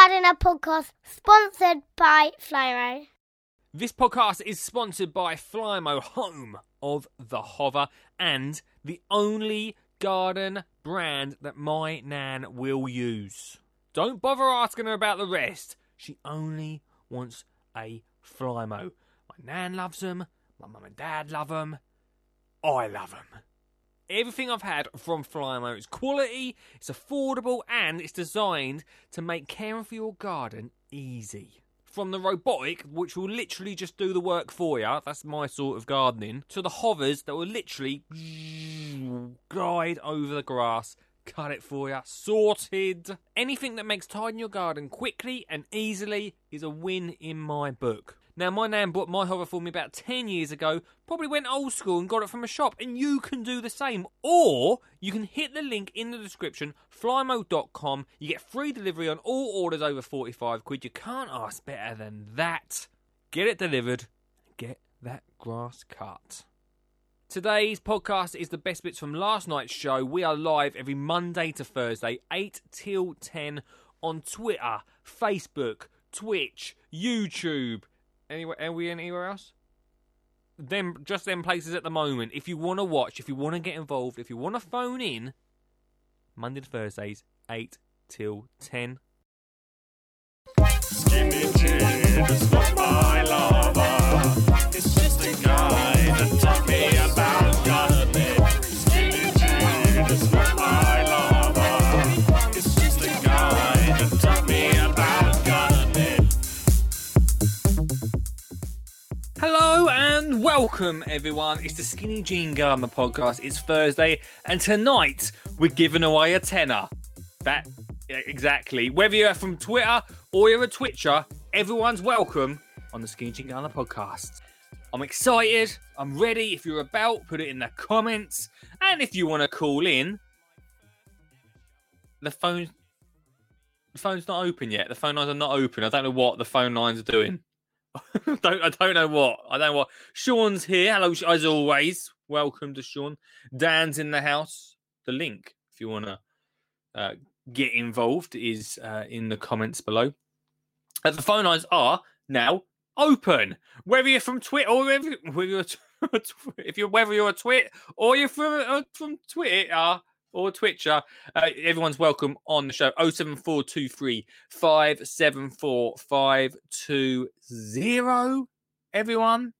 Gardener podcast sponsored by Flymo. This podcast is sponsored by Flymo, home of the hover, and the only garden brand that my nan will use. Don't bother asking her about the rest. She only wants a Flymo. My nan loves them. My mum and dad love them. I love them. Everything I've had from Flymo is quality, it's affordable, and it's designed to make caring for your garden easy. From the robotic, which will literally just do the work for you, that's my sort of gardening, to the hovers that will literally glide over the grass, cut it for you, sorted. Anything that makes tidying your garden quickly and easily is a win in my book. Now, my nan bought my hover for me about 10 years ago, probably went old school and got it from a shop, and you can do the same. Or you can hit the link in the description, flymo.com. You get free delivery on all orders over 45 quid. You can't ask better than that. Get it delivered, get that grass cut. Today's podcast is the best bits from last night's show. We are live every Monday to Thursday, 8 till 10 on Twitter, Facebook, Twitch, YouTube, Anywhere? Are we anywhere else? Them, just them places at the moment. If you want to watch, if you want to get involved, if you want to phone in, Monday to Thursdays, eight till ten. Welcome, everyone. It's the Skinny Jean Gardener podcast. It's Thursday, and tonight we're giving away a tenner. That yeah, exactly. Whether you're from Twitter or you're a Twitcher, everyone's welcome on the Skinny Jean Gardener podcast. I'm excited. I'm ready. If you're about, put it in the comments. And if you want to call in, the phone, the phone's not open yet. The phone lines are not open. I don't know what the phone lines are doing. don't I don't know what I don't know what. Sean's here. Hello, as always. Welcome to Sean. Dan's in the house. The link, if you want to uh, get involved, is uh, in the comments below. Uh, the phone lines are now open. Whether you're from Twitter or whether, you're if you're whether you're a twit or you're from uh, from Twitter or Twitcher, uh, everyone's welcome on the show. 07423 574 520. Everyone,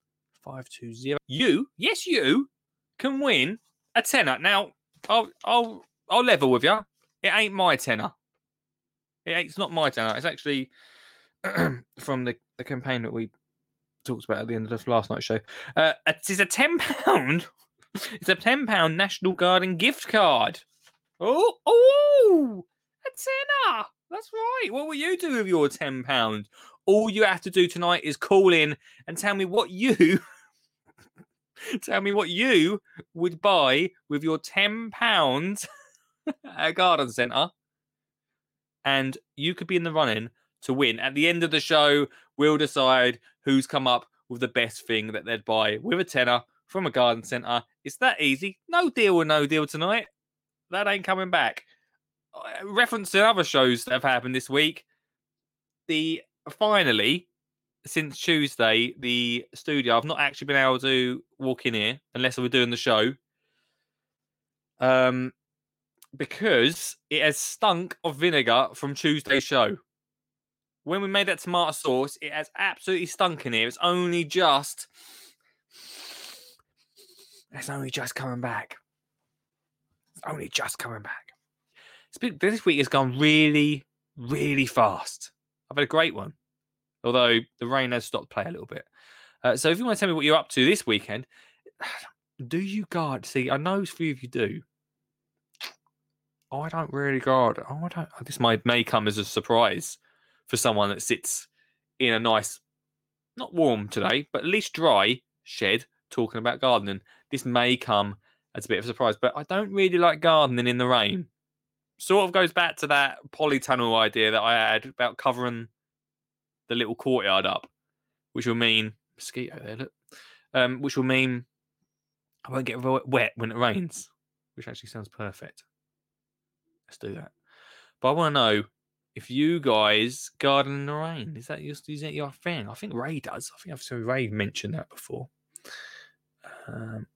520. You, yes, you can win a tenner. Now, I'll, I'll, I'll level with you. It ain't my tenner. It it's not my tenner. It's actually from the, the campaign that we talked about at the end of the last night's show. Uh, it is a £10 it's a ten pound National Garden gift card. Oh, oh, a tenner. That's right. What will you do with your ten pound? All you have to do tonight is call in and tell me what you tell me what you would buy with your ten pound at a garden centre, and you could be in the running to win. At the end of the show, we'll decide who's come up with the best thing that they'd buy with a tenner from a garden centre. It's that easy. No deal or no deal tonight. That ain't coming back. Referencing other shows that have happened this week, the finally since Tuesday, the studio I've not actually been able to walk in here unless I were doing the show. Um, because it has stunk of vinegar from Tuesday's show. When we made that tomato sauce, it has absolutely stunk in here. It's only just it's only just coming back. It's only just coming back. Been, this week has gone really, really fast. I've had a great one, although the rain has stopped play a little bit. Uh, so if you want to tell me what you're up to this weekend, do you guard? See, I know a few of you do. I don't really guard. Oh, I don't. This might may come as a surprise for someone that sits in a nice, not warm today, but at least dry shed talking about gardening. This may come as a bit of a surprise, but I don't really like gardening in the rain. Sort of goes back to that polytunnel idea that I had about covering the little courtyard up, which will mean mosquito there, look, um, which will mean I won't get wet when it rains, which actually sounds perfect. Let's do that. But I want to know if you guys garden in the rain. Is that your, is that your thing? I think Ray does. I think I've seen Ray mention that before. Um,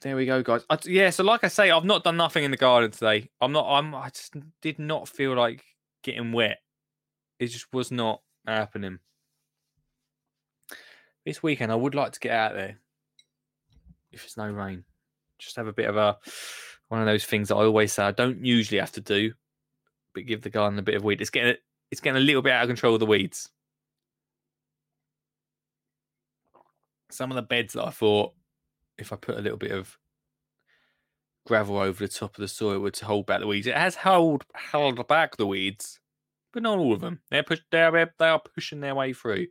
there we go, guys. I, yeah, so like I say, I've not done nothing in the garden today. I'm not. I'm. I just did not feel like getting wet. It just was not happening. This weekend, I would like to get out there if it's no rain. Just have a bit of a one of those things that I always say I don't usually have to do, but give the garden a bit of weed. It's getting it's getting a little bit out of control of the weeds. Some of the beds that I thought if I put a little bit of gravel over the top of the soil it would hold back the weeds. It has held held back the weeds, but not all of them. They're push, they're, they are pushing their way through.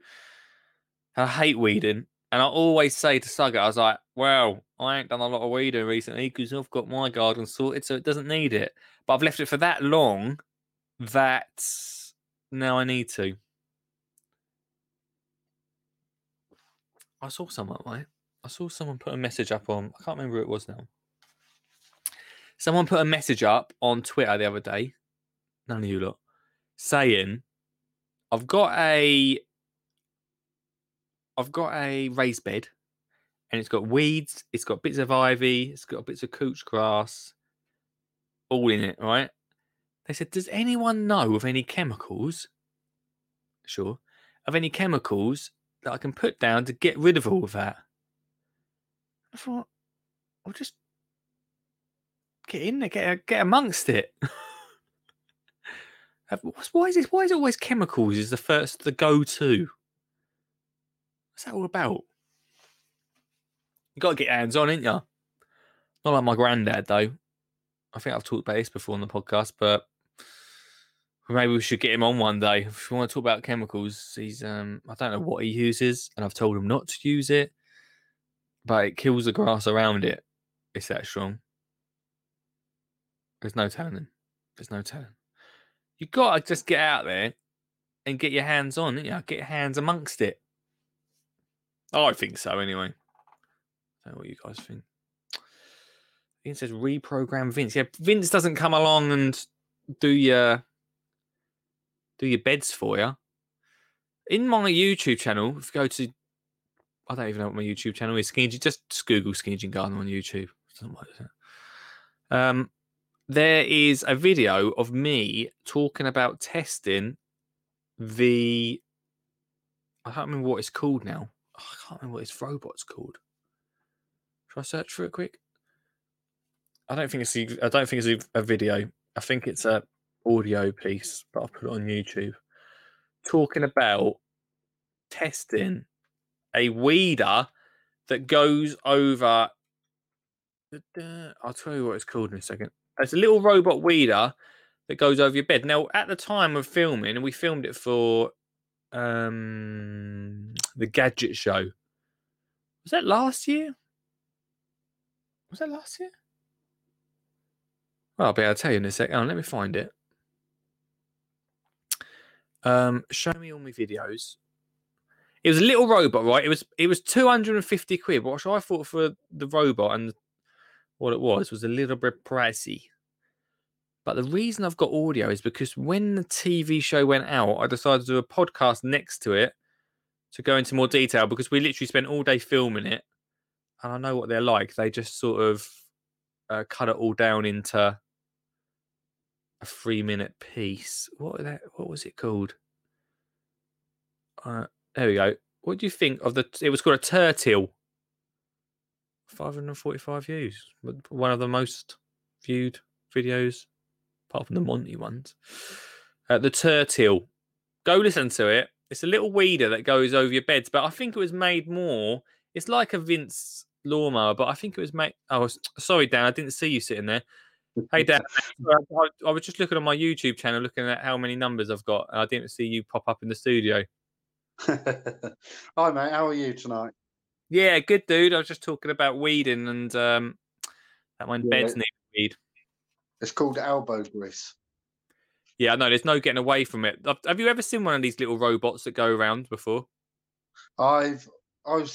I hate weeding, and I always say to Suggett, I was like, "Well, I ain't done a lot of weeding recently because I've got my garden sorted, so it doesn't need it. But I've left it for that long that now I need to." I saw someone, right? I saw someone put a message up on. I can't remember who it was now. Someone put a message up on Twitter the other day. None of you lot saying, "I've got a, I've got a raised bed, and it's got weeds, it's got bits of ivy, it's got bits of couch grass, all in it, right?" They said, "Does anyone know of any chemicals? Sure, of any chemicals that I can put down to get rid of all of that?" I thought, I'll just get in there, get get amongst it. why is this? Why is it always chemicals? Is the first the go to? What's that all about? You got to get hands on, ain't ya? Not like my granddad though. I think I've talked about this before on the podcast, but maybe we should get him on one day. If you want to talk about chemicals, he's um I don't know what he uses, and I've told him not to use it but it kills the grass around it. It's that strong. There's no telling. There's no telling. You gotta just get out there and get your hands on, know, get your hands amongst it. Oh, I think so anyway. I don't know what you guys think. Vince says reprogram Vince. Yeah, Vince doesn't come along and do your do your beds for you. In my YouTube channel, if you go to I don't even know what my YouTube channel is. Skingy, just Google Skinny Garden on YouTube. Um, there is a video of me talking about testing the. I can't remember what it's called now. Oh, I can't remember what this robot's called. Should I search for it quick? I don't think it's. A, I don't think it's a video. I think it's a audio piece, but I'll put it on YouTube. Talking about testing a weeder that goes over. I'll tell you what it's called in a second. It's a little robot weeder that goes over your bed. Now, at the time of filming, and we filmed it for um, the Gadget Show. Was that last year? Was that last year? Well, I'll be able to tell you in a second. Oh, let me find it. Um, show me all my videos. It was a little robot, right? It was it was two hundred and fifty quid. What I thought for the robot and what it was was a little bit pricey. But the reason I've got audio is because when the TV show went out, I decided to do a podcast next to it to go into more detail because we literally spent all day filming it, and I know what they're like. They just sort of uh, cut it all down into a three minute piece. What that? What was it called? Uh, there we go. What do you think of the? It was called a Tertill. 545 views. One of the most viewed videos, apart from the Monty ones. Uh, the Tertill. Go listen to it. It's a little weeder that goes over your beds, but I think it was made more. It's like a Vince lawnmower, but I think it was made. Oh, sorry, Dan. I didn't see you sitting there. Hey, Dan. I, I was just looking on my YouTube channel, looking at how many numbers I've got, and I didn't see you pop up in the studio. Hi, mate. How are you tonight? Yeah, good, dude. I was just talking about weeding and um, that when yeah. beds need weed. It's called elbow grease. Yeah, I know. There's no getting away from it. Have you ever seen one of these little robots that go around before? I've, I've,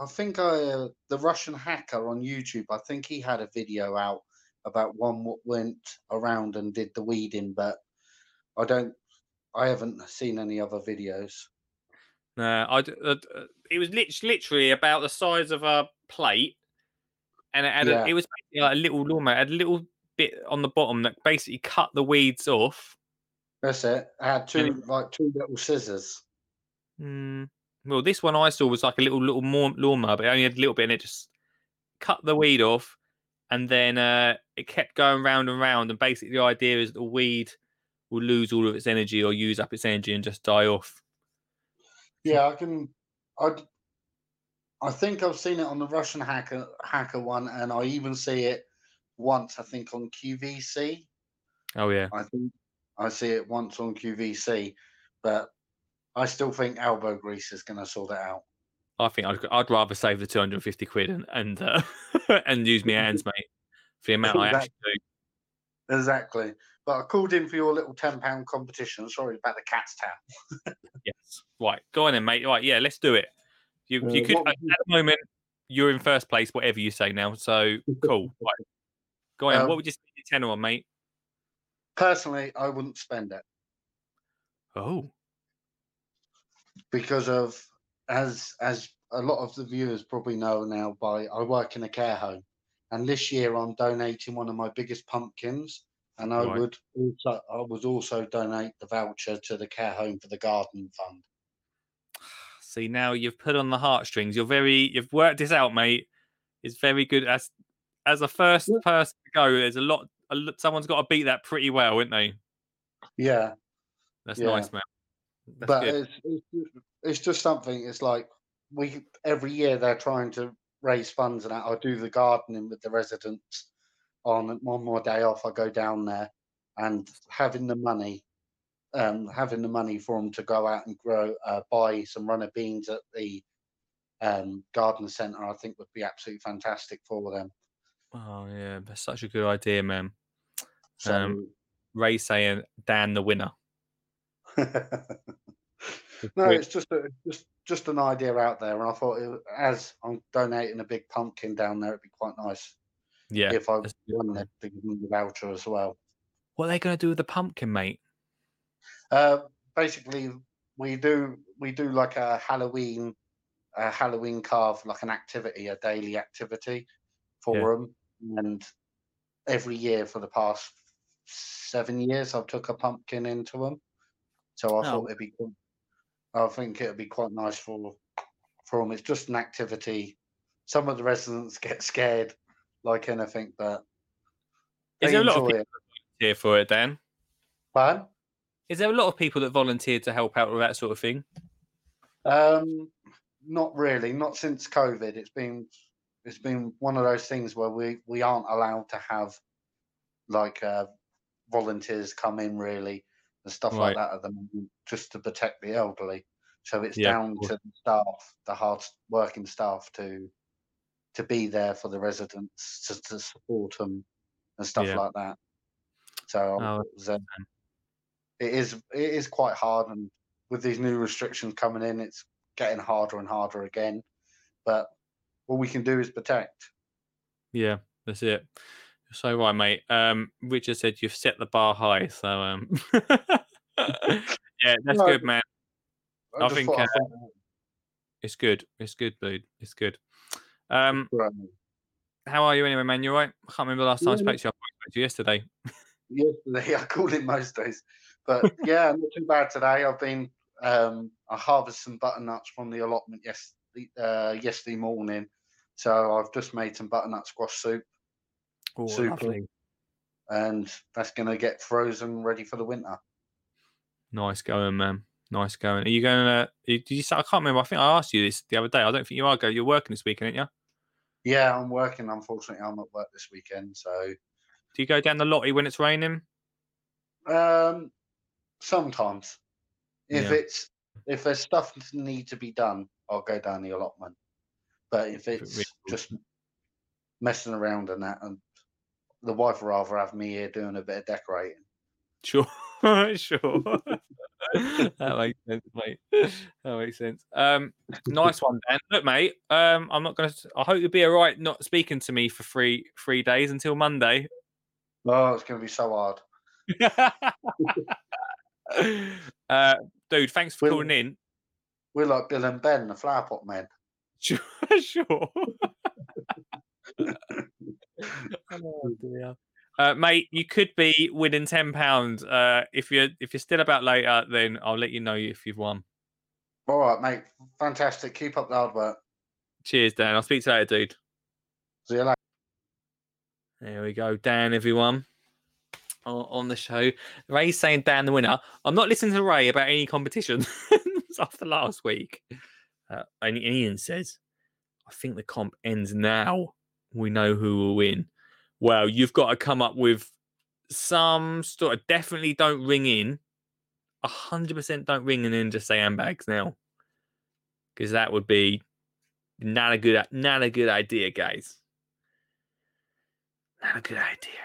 I think I, uh, the Russian hacker on YouTube. I think he had a video out about one what went around and did the weeding, but I don't I haven't seen any other videos. No, I, uh, uh, It was literally about the size of a plate, and it had Yeah. a, it was like a little lawnmower. It had a little bit on the bottom that basically cut the weeds off. That's it. I had two like two little scissors. Mm, well, this one I saw was like a little little more lawnmower, but it only had a little bit, and it just cut the weed off, and then uh, it kept going round and round. And basically, the idea is that the weed will lose all of its energy or use up its energy and just die off. Yeah, I can. I. I think I've seen it on the Russian hacker hacker one, and I even see it once. I think on QVC. Oh yeah, I think I see it once on QVC, but I still think elbow grease is going to sort it out. I think I'd, I'd rather save the two hundred and fifty quid and and uh, and use my hands, mate, for the amount I actually do. Exactly. But I called in for your little ten pound competition. Sorry about the cat's tail. Yes. Right. Go on then, mate. Right. Yeah. Let's do it. You you Uh, could at would the moment you're in first place, whatever you say now. So cool. Right. Go on. Um, what would you spend your tenner on, mate? Personally, I wouldn't spend it Oh. because of as as a lot of the viewers probably know now. By I work in a care home, and this year I'm donating one of my biggest pumpkins, and I Right. would also I would also donate the voucher to the care home for the garden fund. See now you've put on the heartstrings. You're very you've worked this out, mate. It's very good as as a first Yeah. person to go. There's a lot. A, someone's got to beat that pretty well, isn't they? Yeah, That's Yeah. nice, man. That's but it's, it's it's just something. It's like we every year they're trying to raise funds, and that. I do the gardening with the residents. On one more day off, I go down there, and having the money, um, having the money for them to go out and grow, uh, buy some runner beans at the um, garden centre, I think would be absolutely fantastic for them. Oh yeah, that's such a good idea, man. So. Um, Ray saying Dan the winner. no, it's just a, just just an idea out there, and I thought it, as I'm donating a big pumpkin down there, it'd be quite nice Yeah. if I that's a good won it to give them the voucher as well. What are they going to do with the pumpkin, mate? Uh, basically, we do we do like a Halloween a Halloween carve, like an activity, a daily activity for Yeah. them, and every year for the past seven years, I've took a pumpkin into them. So I Oh. thought it'd be. cool. I think it'd be quite nice for for them. It's just an activity. Some of the residents get scared, like anything, but Is there a lot of people it. here for it, Dan? Pardon? Is there a lot of people that volunteered to help out with that sort of thing? Um, not really. Not since COVID. It's been it's been one of those things where we we aren't allowed to have like uh, volunteers come in really and stuff like that at the moment, just to protect the elderly. So it's Yeah, down to the staff, the hard working staff, to to be there for the residents to, to support them and stuff Yeah. like that. So Oh, it was, um, it is it is quite hard, and with these new restrictions coming in, it's getting harder and harder again. But what we can do is protect. Yeah, that's it. So right, mate. Um, Richard said you've set the bar high, so um, yeah, that's No, good, man. I just think, uh, It's good. It's good, dude. It's good. Um, out. how are you anyway, man? You right? I can't remember the last time I spoke to you. I spoke to you yesterday. yesterday. I call it most days, but yeah, not too bad today. I've been um, I harvested some butternuts from the allotment yesterday, uh, yesterday morning, so I've just made some butternut squash soup, Oh, Super. lovely. and that's gonna get frozen ready for the winter. Nice going, man. Nice going. Are you going to? Did you? say- I can't remember. I think I asked you this the other day. I don't think you are going. You're working this weekend, aren't you? Yeah, I'm working. Unfortunately, I'm at work this weekend, so Do you go down the lottie when it's raining? um, sometimes if Yeah. it's if there's stuff that need to be done, I'll go down the allotment. But if it it's really- just messing around and that, and the wife would rather have me here doing a bit of decorating. Sure, sure. that makes sense, mate. That makes sense. Um, nice one, Dan. Look, mate. Um, I'm not gonna. I hope you'll be all right. Not speaking to me for three three days until Monday. Oh, it's going to be so hard. Uh, dude, thanks for Will- calling in. We're like Bill and Ben, the flower pot men. Sure. sure. Oh, dear. Uh, mate, you could be winning ten pounds. Uh, if you're if you're still about later, then I'll let you know if you've won. All right, mate. Fantastic. Keep up the hard work. Cheers, Dan. I'll speak to you later, dude. See you later. There we go, Dan. Everyone on, on the show. Ray's saying Dan the winner. I'm not listening to Ray about any competition after last week. Uh, and Ian says, "I think the comp ends now. We know who will win." Well, you've got to come up with some sort of definitely don't ring in. A hundred percent don't ring in and just say handbags now, because that would be not a good not a good idea, guys. Not a good idea.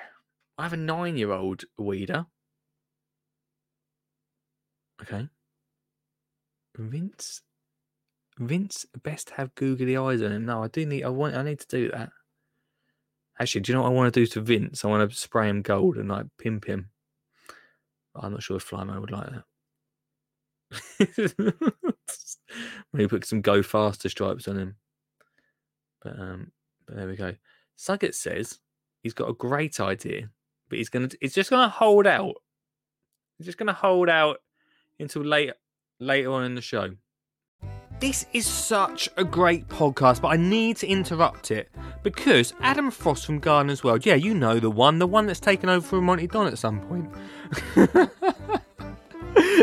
I have a nine-year-old weeder. Okay. Vince. Vince best have googly eyes on him. No, I do need. I want. I need to do that. Actually, do you know what I want to do to Vince? I want to spray him gold and like pimp him. I'm not sure if Flymo would like that. Maybe put some go faster stripes on him. But um, but there we go. Suggett says he's got a great idea, but he's gonna he's just gonna hold out. He's just gonna hold out until later later on in the show. This is such a great podcast, but I need to interrupt it because Adam Frost from Gardener's World, yeah, you know the one, the one that's taken over from Monty Don at some point.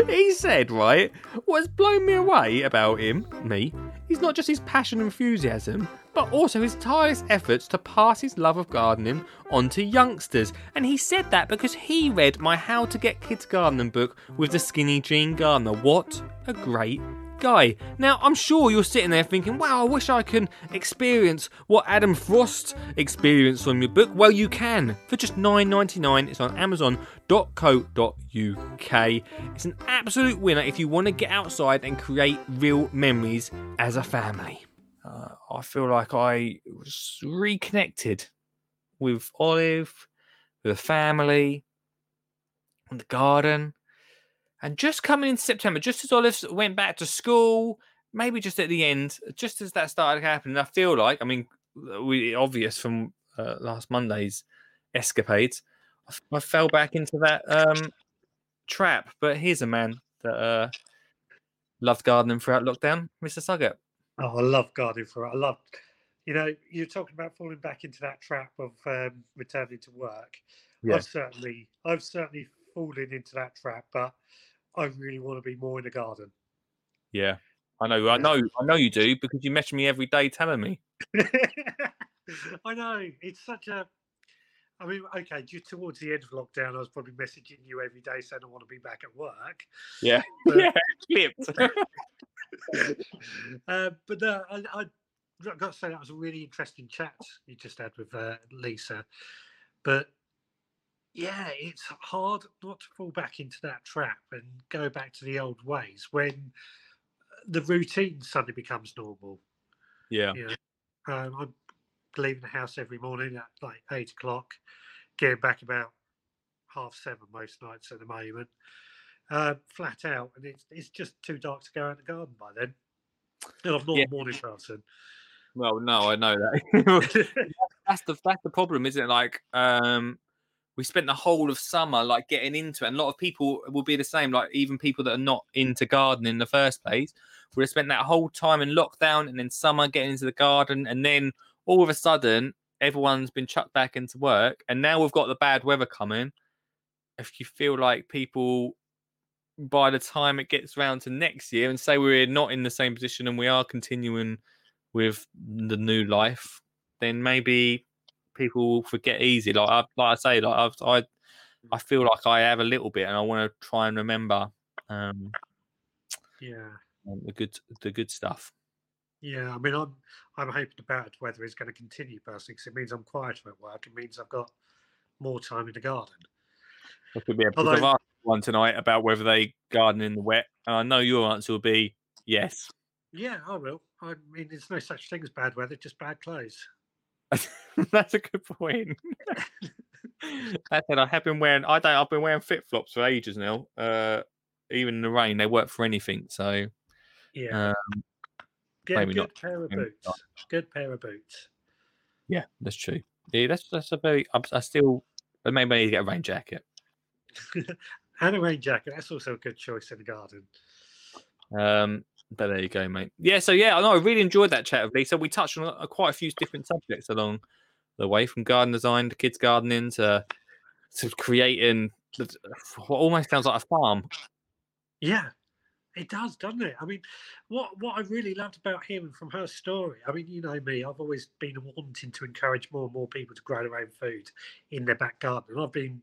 he said, right, what's blown me away about him, me, is not just his passion and enthusiasm, but also his tireless efforts to pass his love of gardening on to youngsters. And he said that because he read my How to Get Kids Gardening book with the skinny jean gardener. What a great guy. Now, I'm sure you're sitting there thinking, wow, I wish I can experience what Adam Frost experienced on your book. Well, you can. For just $9.99, it's on amazon.co.uk. It's an absolute winner if you want to get outside and create real memories as a family. Uh, I feel like I was reconnected with Olive, with the family, and the garden. And just coming into September, just as Olive went back to school, maybe just at the end, just as that started happening, I feel like, I mean, we obvious from uh, last Monday's escapades, I, f- I fell back into that um, trap. But here's a man that uh, loved gardening throughout lockdown, Mr. Suggett. Oh, I love gardening for it. I love, you know, you're talking about falling back into that trap of um, returning to work. Yeah. I've certainly, I've certainly fallen into that trap, but I really want to be more in the garden. Yeah, I know, I know, I know you do because you message me every day telling me. I know it's such a. I mean, okay, just towards the end of lockdown, I was probably messaging you every day saying I want to be back at work. Yeah, But- yeah, clipped. uh, but no, I, I I've got to say that was a really interesting chat you just had with uh, Lisa. But yeah, it's hard not to fall back into that trap and go back to the old ways when the routine suddenly becomes normal. yeah, You know, um, I'm leaving the house every morning at like eight o'clock, getting back about half seven most nights at the moment. Uh, flat out, and it's it's just too dark to go out in the garden by then. And I'm not Yeah. a morning person. well, no, I know that. that's the that's the problem, isn't it? Like, um, we spent the whole of summer like getting into it, and a lot of people will be the same. Like, even people that are not into gardening in the first place would have spent that whole time in lockdown, and then summer getting into the garden, and then all of a sudden everyone's been chucked back into work, and now we've got the bad weather coming. If you feel like people by the time it gets round to next year and say we're not in the same position and we are continuing with the new life, then maybe people will forget easy. Like I, like I say, like I've, I, I feel like I have a little bit, and I want to try and remember um, yeah, the good, the good stuff. yeah. I mean, I'm I'm hoping the bad weather is going to continue personally because it means I'm quieter at work. It means I've got more time in the garden. There could be a Although- one tonight about whether they garden in the wet, and I know your answer will be yes. Yeah, I will. I mean, there's no such thing as bad weather, just bad clothes. That's a good point. I said I have been wearing. I don't. I've been wearing flip flops for ages now. Uh, even in the rain, they work for anything. So Yeah, um, get a good not pair of boots. Good pair of boots. yeah, that's true. Yeah, that's that's a very. I, I still, maybe I need to get a rain jacket. and a rain jacket. That's also a good choice in the garden. Um, but there you go, mate. Yeah, so yeah, I know I really enjoyed that chat with Lisa. We touched on uh, quite a few different subjects along the way, from garden design to kids gardening to to creating what almost sounds like a farm. Yeah, it does, doesn't it? I mean, what what I really loved about hearing from her story. I mean, you know me, I've always been wanting to encourage more and more people to grow their own food in their back garden. And I've been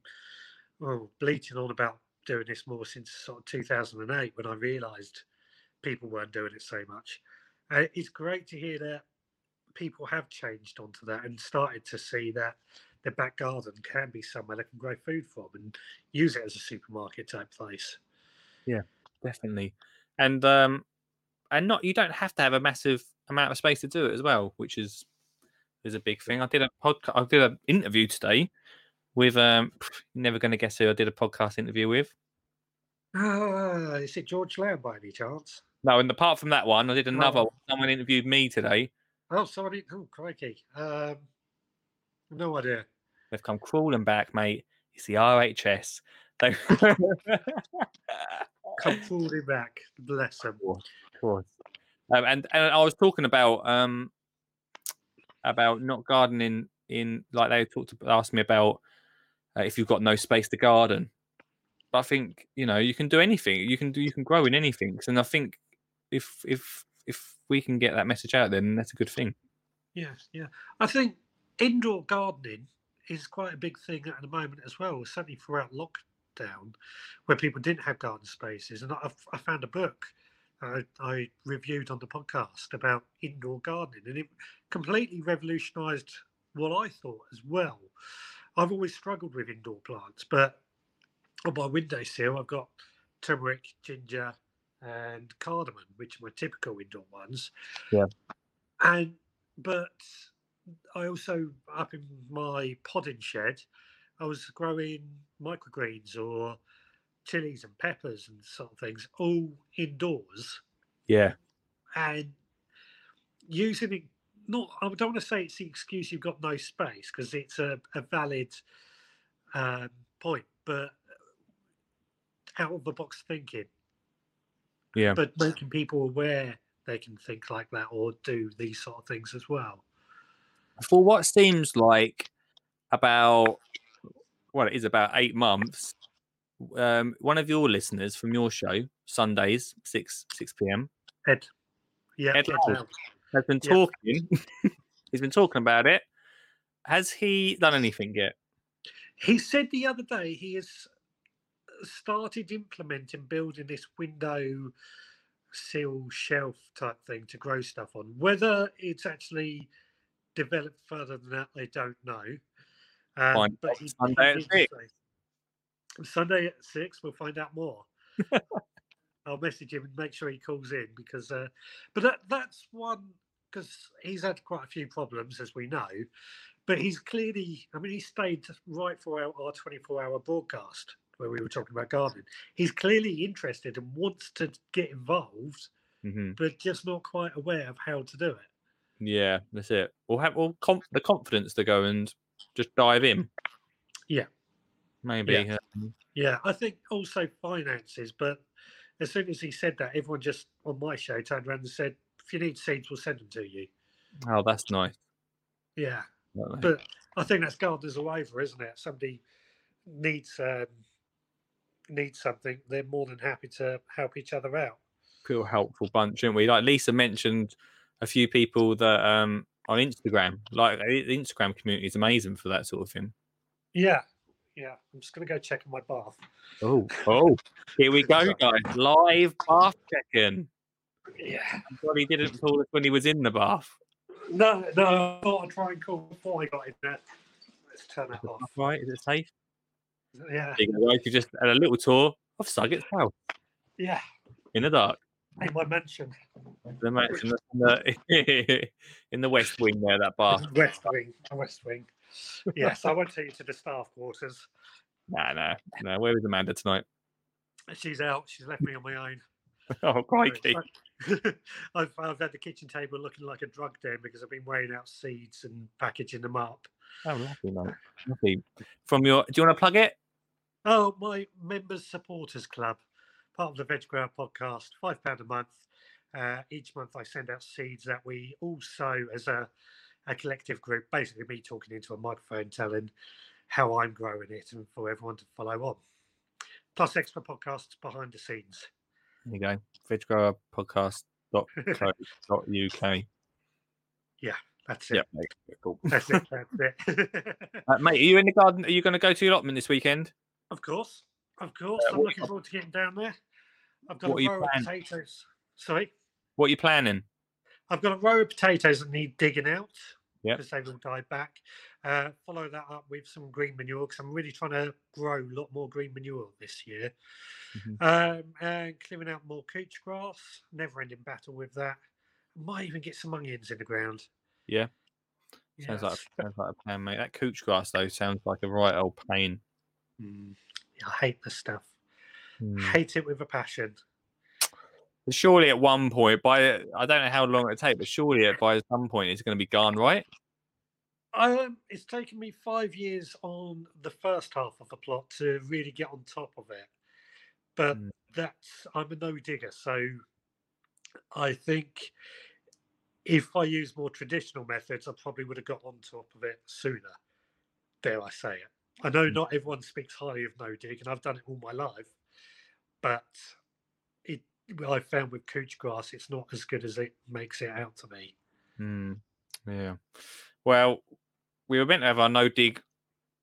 well, bleating on about doing this more since sort of 2008 when I realised people weren't doing it so much. Uh, it's great to hear that people have changed onto that and started to see that their back garden can be somewhere they can grow food from and use it as a supermarket type place. Yeah, definitely and um and not you don't have to have a massive amount of space to do it as well which is is a big thing i did a podcast i did an interview today with um never going to guess who i did a podcast interview with Ah, is it George Lamb by any chance? No and apart from that one i did another Oh. someone interviewed me today Oh, somebody. Oh, crikey. Um, no idea. they've come crawling back mate it's the rhs they Come crawling back. Bless them. Of course. Um, and and I was talking about um about not gardening in like they talked to asked me about uh, if you've got no space to garden. But I think you know you can do anything. You can do you can grow in anything. And I think if if if we can get that message out, then that's a good thing. Yeah, yeah. I think indoor gardening is quite a big thing at the moment as well. Certainly throughout lockdown, where people didn't have garden spaces, and I, I found a book I, I reviewed on the podcast about indoor gardening, and it completely revolutionised what I thought as well. I've always struggled with indoor plants, but on my windowsill, I've got turmeric, ginger, and cardamom, which are my typical indoor ones. Yeah. And but I also up in my potting shed, I was growing microgreens or chilies and peppers and sort of things, all indoors Yeah, and using it not i don't want to say it's the excuse you've got no space because it's a, a valid um, point but out of the box thinking yeah. but making people aware they can think like that or do these sort of things as well For what seems like about well, it is about eight months. Um, one of your listeners from your show, Sundays, six six p.m. ed yeah Ed Ed has been Yeah. talking. he's been talking about it. Has he done anything yet? he said the other day he has started implementing building this window sill shelf type thing to grow stuff on. Whether it's actually developed further than that, they don't know. Um, Find but he, Sunday at six. Sunday at six, we'll find out more. I'll message him and make sure he calls in because, uh, but that that's one because he's had quite a few problems as we know, but he's clearly, I mean, he stayed right for our, our 24 hour broadcast where we were talking about gardening. He's clearly interested and wants to get involved, hmm but just not quite aware of how to do it. Yeah, that's it. We'll have all conf- the confidence to go and just dive in. Yeah. Maybe. um, Yeah, I think also finances, but as soon as he said that, everyone just on my show turned around and said, if you need seeds, we'll send them to you. oh, that's nice. Yeah. But But I think that's gardeners all over, isn't it? Somebody needs um, needs something, they're more than happy to help each other out. Real helpful bunch, aren't we? Like Lisa mentioned a few people that um on Instagram, like the Instagram community is amazing for that sort of thing. Yeah, yeah. I'm just gonna go check in my bath. Oh, oh, here we go, guys. Live bath checking. Yeah. I'm glad he didn't call us when he was in the bath. No, no. I thought I'd try and call before I got in there. Let's turn that off. Right, is it safe? Yeah, you go. You just had a little tour of Suggett's house yeah. in the dark. In my mansion, The mansion in the, in the west wing there, that bar. West Wing, West Wing. Yes, I won't take you to the staff quarters. Nah, nah, nah. Where is Amanda tonight? She's out. She's left me on my own. Oh, crikey. I've, I've had the kitchen table looking like a drug den because I've been weighing out seeds and packaging them up. Oh, lovely, mate. Lovely. From your, do you want to plug it? Oh, my members supporters club, part of the Veg Grower podcast, five pound a month. Uh, each month I send out seeds that we also, as a, a collective group, basically me talking into a microphone, telling how I'm growing it, and for everyone to follow on. Plus extra podcasts behind the scenes. There you go. Veggrowerpodcast.co.uk. Yeah, that's it. Yeah, mate. Cool. That's it. That's it. Uh, mate, are you in the garden? Are you going to go to your allotment this weekend? Of course, of course. Uh, I'm looking forward to getting down there. I've got a row of potatoes. Sorry. What are you planning? I've got a row of potatoes that need digging out Yep. because they will die back. Uh, follow that up with some green manure because I'm really trying to grow a lot more green manure this year. Mhm. Um, and clearing out more couch grass. Never ending battle with that. Might even get some onions in the ground. Yeah. Sounds like Yes. sounds like a plan, mate. That couch grass though sounds like a right old pain. Mm, I hate the stuff. Hmm. Hate it with a passion. Surely at one point, by I don't know how long it take, but surely at by some point it's going to be gone, right? Um, it's taken me five years on the first half of the plot to really get on top of it. But Mm. that's I'm a no digger, so I think if I used more traditional methods, I probably would have got on top of it sooner. Dare I say it? I know Mm. not everyone speaks highly of no dig, and I've done it all my life, but it I found with couch grass, it's not as good as it makes it out to be. Hmm. Yeah. Well, we were meant to have our no dig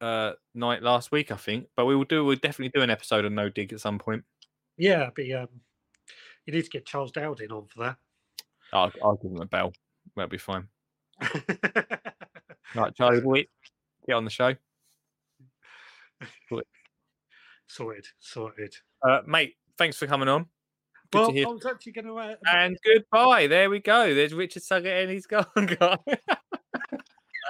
uh, night last week, I think, but we will do. We'll definitely do an episode of no dig at some point. Yeah, but um, you need to get Charles Dowding on for that. I'll, I'll give him a bell. That'll be fine. Right, Charlie get on the show, sorted, sorted. uh, mate. Thanks for coming on. Good well. I was actually going to. Uh, And goodbye. There we go. There's Richard Suggett, and he's gone. guy.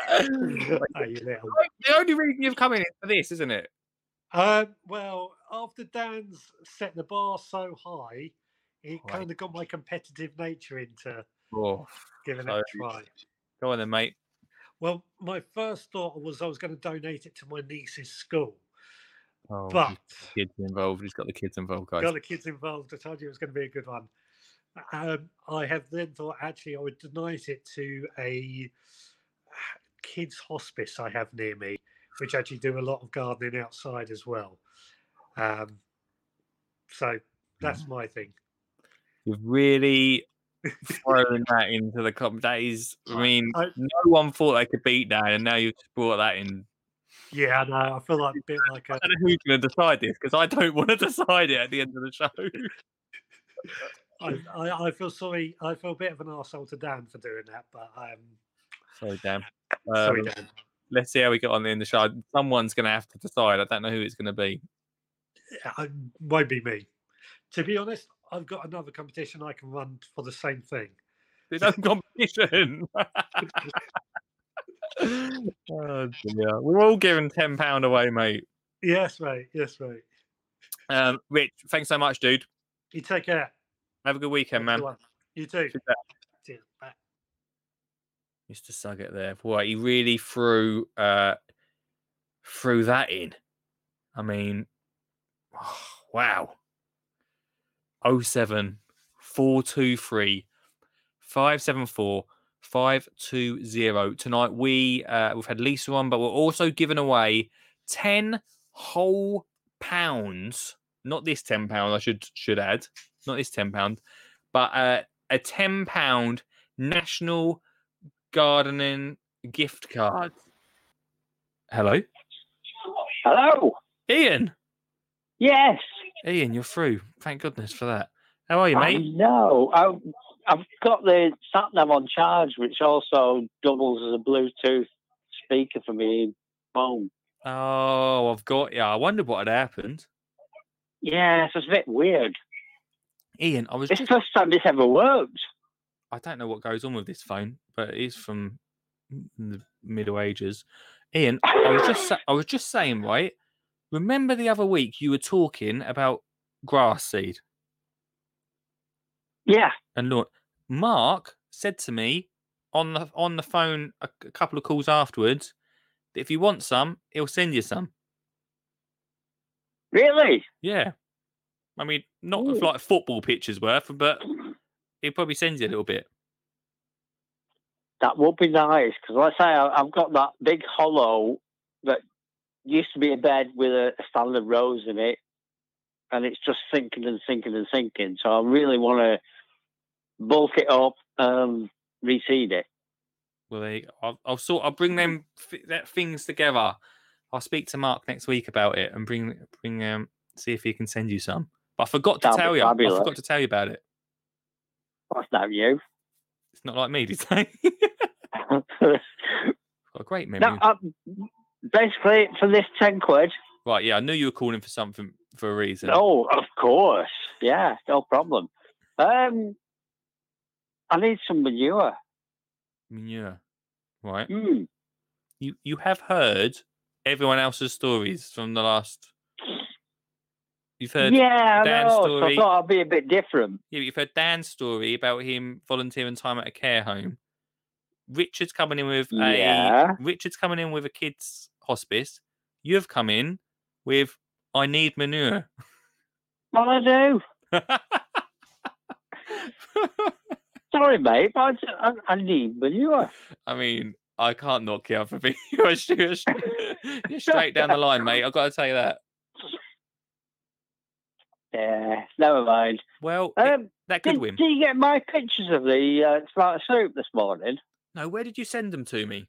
the only reason you've come in is for this, isn't it? Um, well, after Dan's set the bar so high, it Right. kind of got my competitive nature into Oh, giving it a try. go on then, mate. Well, my first thought was I was going to donate it to my niece's school, Oh, but kids involved. He's got the kids involved, guys. got the kids involved. I told you it was going to be a good one. Um, I have then thought actually I would donate it to a kids hospice I have near me, which actually do a lot of gardening outside as well. Um, so that's my thing. You've really thrown that into the cup. That is, I mean, I- no one thought they could beat that, and now you've just brought that in. Yeah, I know. I feel like a bit like a. I don't know who's going to decide this because I don't want to decide it at the end of the show. I, I, I feel sorry. I feel a bit of an arsehole to Dan for doing that, but um, Sorry, Dan. sorry, Um, Dan. let's see how we get on in the show. Someone's going to have to decide. I don't know who it's going to be. It won't be me. To be honest, I've got another competition I can run for the same thing. There's no competition. oh dear. We're all giving ten pound away, mate. Yes, mate. Yes, mate. Um, Rich, thanks so much, dude. You take care. Have a good weekend, man. good. You too. See you Cheers. Bye. Mr. Suggett there. Boy, he really threw uh threw that in. I mean, wow. 07 423 574 520. Tonight we uh we've had Lisa on, but we're also giving away 10 whole pounds. Not this 10 pound, I should should add. Not this 10 pound, but uh, a 10 pound national gardening gift card. Hello, Hello. Ian. Yes. Ian, you're through. Thank goodness for that. How are you, I mate? know. I've, got the sat nav on charge, which also doubles as a Bluetooth speaker for me phone. Oh, I've got you. I wondered what had happened. Yeah, so it's a bit weird. Ian, I was It's just the first time this ever worked. I don't know what goes on with this phone, but it is from the Middle Ages. Ian, I was just sa- I was just saying, right? Remember the other week you were talking about grass seed. Yeah. And look, Mark said to me on the on the phone a, a couple of calls afterwards that if you want some, he'll send you some. Really? Yeah. I mean, not Ooh. like football pitches worth, but he'll probably send you a little bit. That would be nice because, let's say, I've got that big hollow that used to be a bed with a, a standard rose in it, and it's just sinking and sinking and sinking. So I really want to bulk it up, um, reseed it. Well, there. I'll, I'll sort. I'll bring them that things together. I'll speak to Mark next week about it and bring bring um see if he can send you some. But I forgot to That'd be tell you. I forgot to tell you about it. That's not you. It's not like me, did I? Got a great memory. no, basically, for this 10 quid, Right, yeah, I knew you were calling for something for a reason. oh, of course. Yeah, no problem. Um, I need some manure. Manure. Right. Mm. You you have heard everyone else's stories from the last. You've heard Yeah, I Dan's know. So story. I thought I'd be a bit different. Yeah, but you've heard Dan's story about him volunteering time at a care home. Richard's coming in with a Yeah. Richard's coming in with a kids hospice. You've come in with I need manure. What I do? Sorry, mate, but I, I, need manure. I mean, I can't knock you out for being you're, you're, you're straight down the line, mate. I've got to tell you that. Yeah, never mind. Well, it- Um, that could did, win. did you get my pictures of the uh, tomato soup this morning? No, where did you send them to me?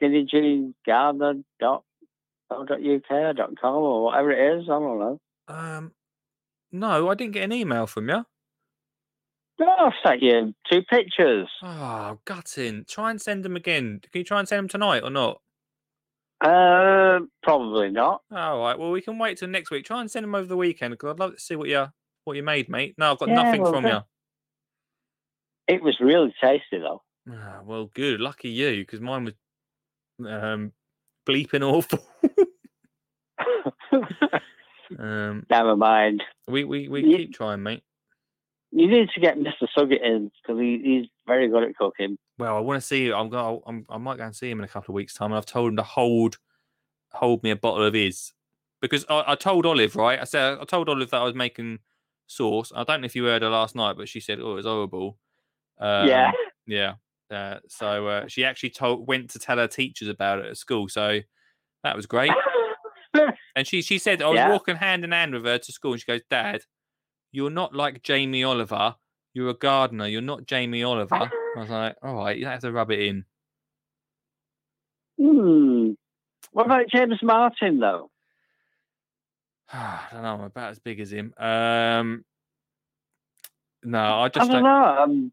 Skinny Gardener dot dot uk dot com or whatever it is. I don't know. Um, no, I didn't get an email from you. No, I've sent you two pictures. Oh, gutting. Try and send them again. Can you try and send them tonight or not? Uh, probably not. All right. Well, we can wait till next week. Try and send them over the weekend because I'd love to see what you what you made, mate. No, I've got Yeah, nothing well, from you. It was really tasty though. Ah, well, good. Lucky you, because mine was um, bleeping awful. um, Never mind. we we, we Ye- keep trying, mate. You need to get Mr. Suggett in because he, he's very good at cooking. Well, I want to see. I'm going. I'm, I might go and see him in a couple of weeks' time. And I've told him to hold hold me a bottle of his because I, I told Olive right. I said I told Olive that I was making sauce. I don't know if you heard her last night, but she said, "Oh, it was horrible." Um, yeah. Yeah. Uh, so uh, she actually told went to tell her teachers about it at school. So that was great. And she she said I was Yeah. walking hand in hand with her to school, and she goes, "Dad, you're not like Jamie Oliver. You're a gardener. You're not Jamie Oliver." I was like, "All right, you don't have to rub it in." hmm. What about James Martin though? I don't know. I'm about as big as him. Um, no, I I just don't don't. know. I'm,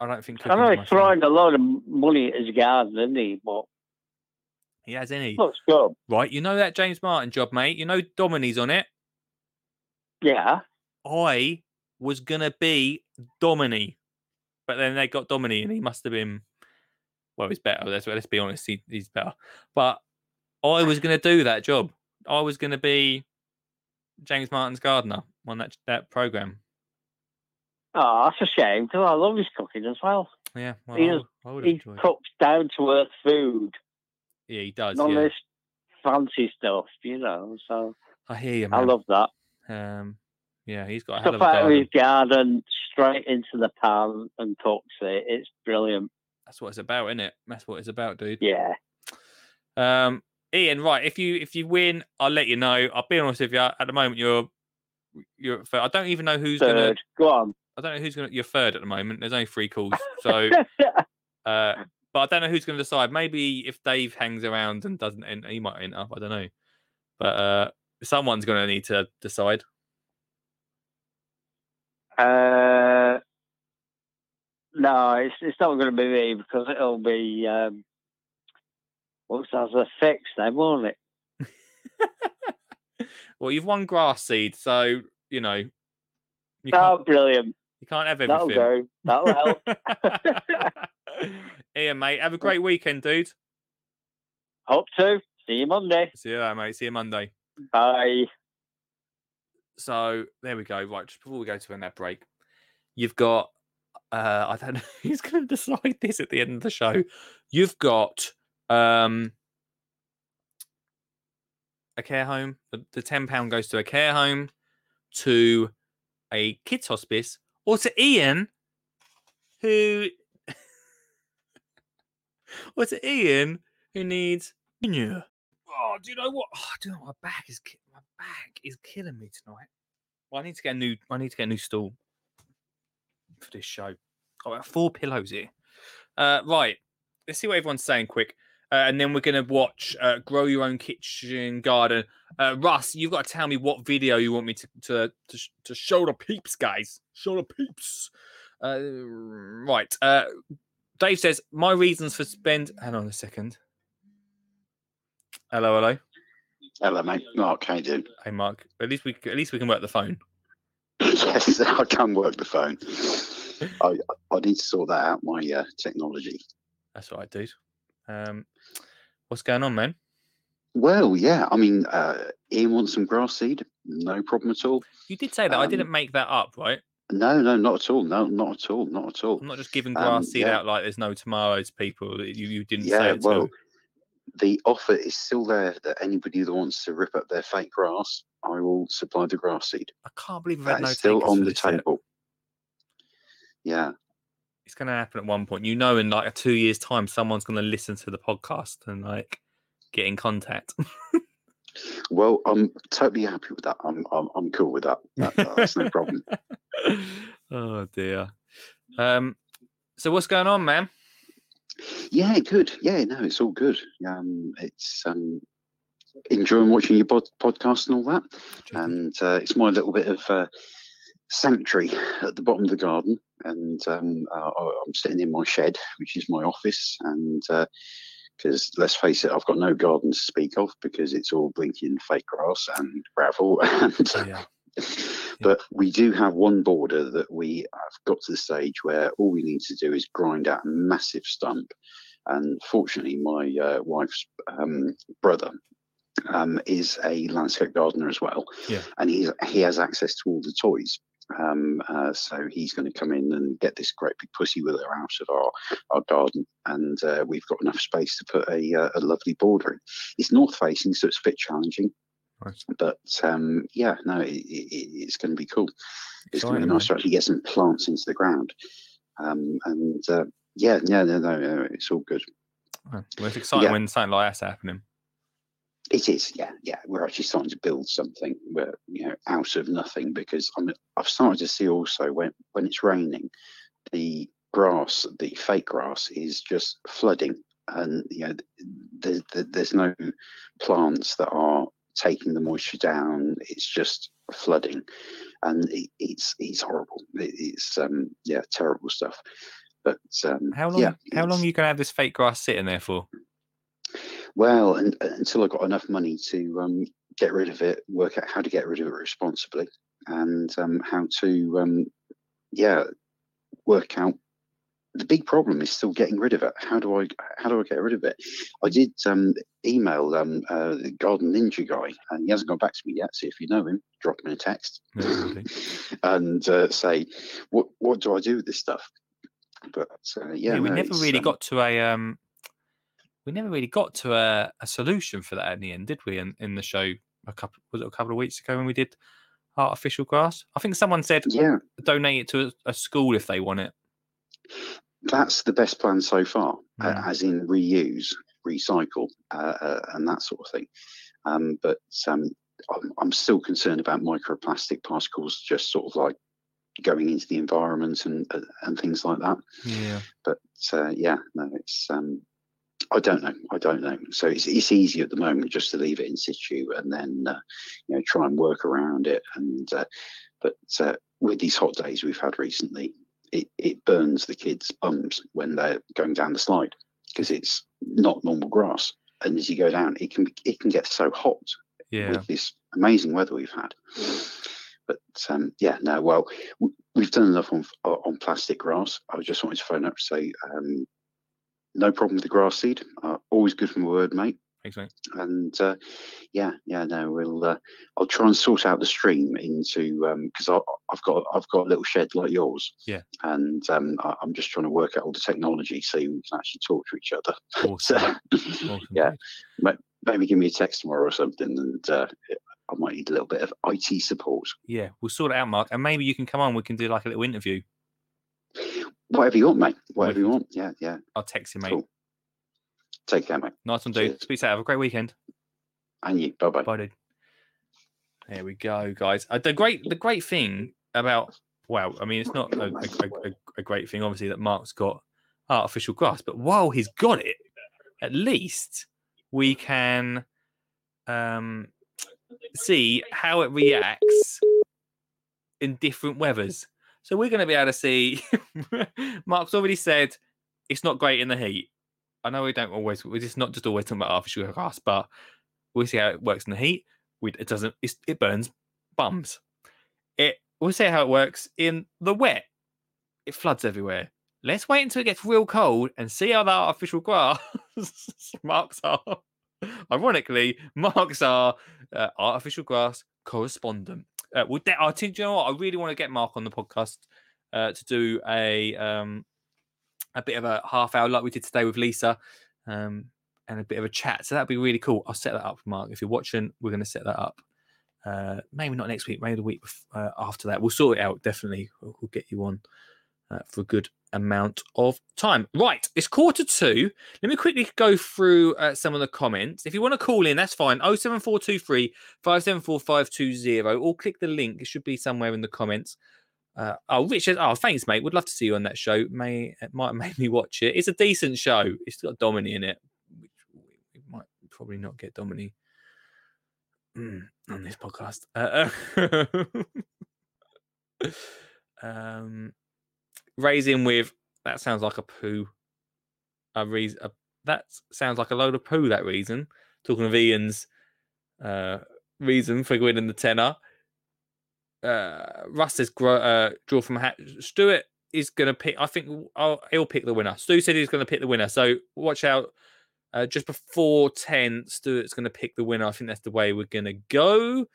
I don't think. I know he's throwing a lot of money at his garden, isn't he? But He has any looks good. right. You know that James Martin job, mate. You know Domini's on it. Yeah. I was gonna be Domini, but then they got Domini, and he must have been. Well, he's better. Let's let's be honest. He, he's better. But I was gonna do that job. I was gonna be James Martin's gardener on that that program. Oh, that's a shame because I love his cooking as well. Yeah, well, He would He cooks down to earth food, Yeah, he does. none Yeah, of this fancy stuff, you know. So I hear you, I love that. Um, yeah, he's got Stuff out of his garden, straight into the pan and cooks it. It's brilliant. That's what it's about, isn't it? That's what it's about, dude. Yeah. Um, Ian, right? If you if you win, I'll let you know. I'll be honest with you. At the moment, you're you're. I don't even know who's gonna. Go on. I don't know who's gonna. You're third at the moment. There's only three calls, so. uh, but I don't know who's gonna decide. Maybe if Dave hangs around and doesn't enter, he might enter. I don't know. But uh, someone's gonna need to decide. uh, no, it's it's not going to be me because it'll be um, what's that a fix then, won't it? Well, you've won grass seed, so you know you Oh, can't, brilliant! You can't have everything. That'll go. That'll help. Ian, mate, have a great weekend, dude. Hope to. See you Monday. See you later, mate. See you Monday. Bye. so there we go. Right, just before we go to ad break, you've got. Uh, I don't know who's going to decide this at the end of the show. You've got um, a care home. The, the ten pound goes to a care home, to a kids hospice, or to Ian, who, or to Ian who needs manure. Oh, do you know what? Oh, do you know what? my back is ki- my back is killing me tonight. Well, I need to get a new. I need to get a new stool for this show. I've got four pillows here. Uh, right, let's see what everyone's saying quick, uh, and then we're gonna watch uh, "Grow Your Own Kitchen Garden." Uh, Russ, you've got to tell me what video you want me to to to, to show the peeps, guys. Show the peeps. Uh, right. Uh, Dave says my reasons for spend. Hang on a second. Hello, hello. Hello, mate. Mark, how you doing? Hey, Mark. At least we at least we can work the phone. yes, I can work the phone. I I need to sort that out. My uh, technology. That's what I do. Um, what's going on, man? Well, yeah. I mean, uh, Ian wants some grass seed. No problem at all. You did say that. I Um, didn't make that up, right? No, no, not at all. No, not at all. Not at all. I'm not just giving um, grass seed yeah. out like there's no tomorrows, people. You, you didn't say it to. well, the offer is still there that anybody that wants to rip up their fake grass, I will supply the grass seed. I can't believe we've had That no still on the this yet. table. Yeah, It's going to happen at one point. You know, in like a two years' time, someone's going to listen to the podcast and like get in contact. well, I'm totally happy with that. I'm I'm, I'm cool with that. that that's no problem. oh dear. Um. So what's going on, man? Yeah, good. Yeah, no, it's all good. Um, it's um, enjoying watching your pod- podcast and all that, and uh, it's my little bit of uh, sanctuary at the bottom of the garden. And um, uh, I'm sitting in my shed, which is my office, and because let's face it, I've got no garden to speak of because it's all blinking fake grass and gravel and yeah. but we do have one border that we have got to the stage where all we need to do is grind out a massive stump. And fortunately, my uh, wife's um, brother um, is a landscape gardener as well, Yeah. and he he has access to all the toys. Um, uh, so he's going to come in and get this great big pussy willow out of our, our garden, and uh, we've got enough space to put a, uh, a lovely border in. It's north facing, so it's a bit challenging, Nice. but um, yeah, no, it, it, it's going to be cool. It's going to be nice to actually get some plants into the ground. Um, and uh, yeah, yeah, no, no, no, it's all good. Well, it's exciting Yeah. when something like that's happening. It is, yeah, yeah. We're actually starting to build something, where you know, out of nothing. Because I'm, I've started to see also when when it's raining, the grass, the fake grass, is just flooding, and you know, there's there's no plants that are taking the moisture down. It's just flooding, and it, it's it's horrible. It, it's um yeah, terrible stuff. But um, How long? Yeah, how long are you going to have this fake grass sitting there for? Well, and, until I got enough money to um, get rid of it, work out how to get rid of it responsibly, and um, how to, um, yeah, work out. The big problem is still getting rid of it. How do I? How do I get rid of it? I did um, email um, uh, the Garden Ninja guy, and he hasn't got back to me yet. So if you know him, drop him a text and uh, say, "What what do I do with this stuff?" But uh, yeah, Yeah, we no, never really um, got to a um we never really got to a, a solution for that in the end, did we? In, in the show a couple was it a couple of weeks ago when we did artificial grass? I think someone said Yeah, donate it to a, a school if they want it. that's the best plan so far, uh, Mm. as in reuse, recycle, uh, uh, and that sort of thing. Um, but um, I'm, I'm still concerned about microplastic particles just sort of like going into the environment and uh, and things like that. Yeah. But uh, yeah, no, it's um, I don't know, I don't know. So it's it's easy at the moment just to leave it in situ and then uh, you know try and work around it. And uh, but uh, with these hot days we've had recently, it, it burns the kids' bums when they're going down the slide because it's not normal grass. And as you go down, it can it can get so hot Yeah. with this amazing weather we've had. But um, yeah, no, well, we've done enough on on plastic grass. I just wanted to phone up to say um, no problem with the grass seed. Uh, always good from a word, mate. Thanks, mate. and uh, yeah, yeah, no, we'll. Uh, I'll try and sort out the stream into because um, I've got I've got a little shed like yours. Yeah. And um, I, I'm just trying to work out all the technology so we can actually talk to each other. Awesome. So, awesome yeah, maybe give me a text tomorrow or something, and uh, I might need a little bit of IT support. Yeah, we'll sort it out, Mark. And maybe you can come on. We can do like a little interview. Whatever you want, mate. Whatever you want. Yeah, yeah. I'll text you, mate. Cool. Take care, mate. Nice one, dude. Cheers. Speak to you. Have a great weekend. And you. Bye bye. Bye, dude. There we go, guys. Uh, the great, the great thing about well, I mean, it's not a, a, a, a- a great thing, obviously, that Mark's got artificial grass, but while he's got it, at least we can um, see how it reacts in different weathers. So we're going to be able to see. Mark's already said it's not great in the heat. I know we don't always. We're just not just always talking about artificial grass, but we'll see how it works in the heat. We, it doesn't. It burns bums. It. We'll see how it works in the wet. It floods everywhere. Let's wait until it gets real cold and see how that artificial grass marks are. Ironically, marks are uh, artificial grass correspondent. Uh, well, de- I think you know what? I really want to get Mark on the podcast uh, to do a um, a bit of a half hour like we did today with Lisa, um, and a bit of a chat. So that'd be really cool. I'll set that up, Mark. If you're watching, we're going to set that up. Uh, maybe not next week, maybe the week bef- uh, after that. We'll sort it out. Definitely, we'll, we'll get you on uh, for a good amount of time. Right, it's quarter two. Let me quickly go through uh, some of the comments. If you want to call in, that's fine. 07423 574520 or click the link. It should be somewhere in the comments. Uh, oh, Richard. Oh, thanks, mate. Would love to see you on that show. May it might made me watch it. It's a decent show. It's got Domini in it, which we might probably not get Domini mm, on this podcast. Uh, um, raising with that sounds like a poo. A reason a, that sounds like a load of poo. That reason. Talking of Ian's uh, reason for winning the tenner. Uh, Russ says gro- uh, draw from a hat. Stuart is going to pick. I think oh, he'll pick the winner. Stu said he's going to pick the winner. So watch out. Uh, just before 10, Stuart's going to pick the winner. I think that's the way we're going to go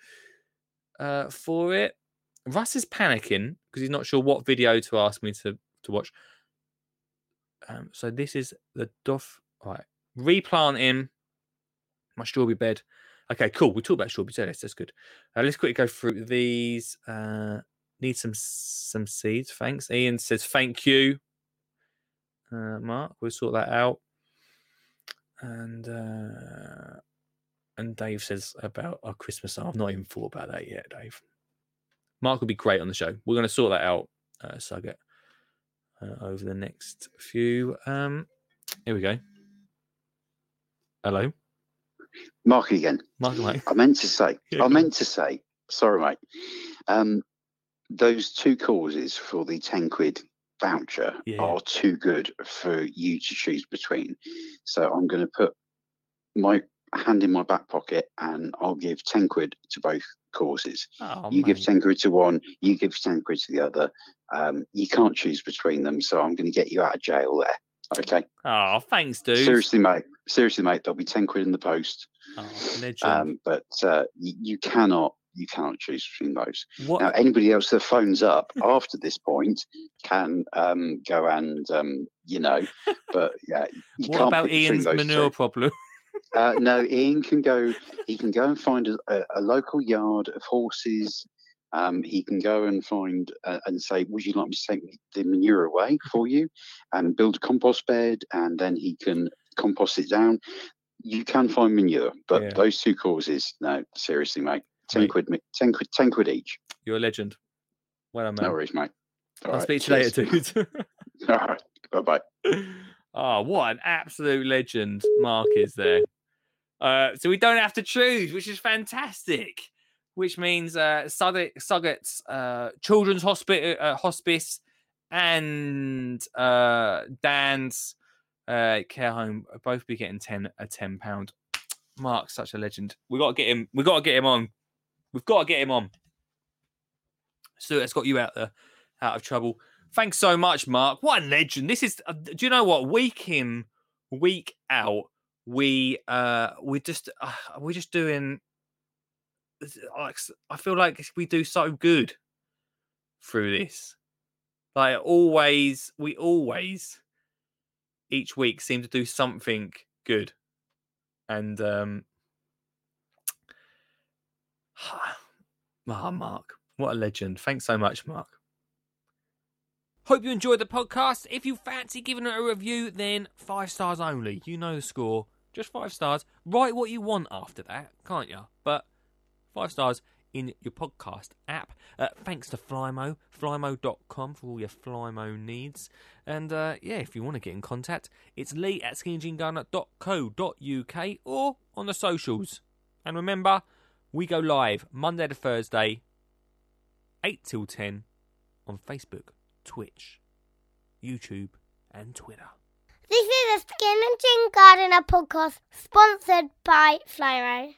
uh, for it. Russ is panicking because he's not sure what video to ask me to, to watch. Um, so this is the Duff. Right. Replanting my strawberry bed. Okay, cool. We talked about strawberry beds. That's good. Uh, let's quickly go through these. Uh, need some some seeds. Thanks. Ian says thank you. Uh, Mark, we'll sort that out. And uh, and Dave says about our Christmas. I've not even thought about that yet, Dave. Mark would be great on the show. We're going to sort that out, uh, Suggett, uh, over the next few. Um, here we go. Hello, Mark again. Mark. Mate. I meant to say, I meant to say, sorry, mate. Um, those two causes for the 10 quid voucher Yeah. are too good for you to choose between. So I'm going to put my hand in my back pocket and I'll give 10 quid to both causes. Oh, you give mate. 10 quid to one, you give 10 quid to the other. Um, you can't choose between them. So I'm going to get you out of jail there. Okay. Oh, thanks, dude. Seriously, mate. Seriously, mate. There'll be 10 quid in the post. Oh, legend. Um, but uh, you, you cannot you cannot choose between those. what? Now, anybody else that phones up after this point can um, go and um, you know, but yeah, you what about Ian's manure two. problem? Uh, no, Ian can go. He can go and find a, a, local yard of horses. Um, he can go and find uh, and say, "Would you like me to take the manure away for you?" And build a compost bed, and then he can compost it down. You can find manure, but Yeah. those two causes, no, seriously, mate. Ten Mate. quid, ten quid, ten quid each. You're a legend. Well done, man. No worries, mate. All I'll right, speak to you later, dude. All right, bye bye. oh, what an absolute legend Mark is there. Uh, so we don't have to choose, which is fantastic. Which means uh, Suggett, Suggett's uh, Children's Hospital, uh, Hospice and uh, Dan's uh, care home both be getting ten a ten pound. Mark, such a legend. We got to get him. We got to get him on. We've got to get him on. So it's got you out there, out of trouble. Thanks so much, Mark. What a legend! This is. Uh, do you know what? Week in, week out, we uh we're just uh, we're just doing I feel like we do so good through this. Like always, we always each week seem to do something good, and um, ah, Mark, what a legend! Thanks so much, Mark. Hope you enjoyed the podcast. If you fancy giving it a review, then five stars only. You know the score. Just five stars. Write what you want after that, can't you? But five stars in your podcast app. Uh, thanks to Flymo, flymo.com for all your Flymo needs. And uh, yeah, if you want to get in contact, it's lee at skinnyjeangardener.co.uk or on the socials. And remember, we go live Monday to Thursday, 8 till 10 on Facebook, Twitch, YouTube, and Twitter. This is a Skinny Jean Gardener podcast sponsored by Flymo.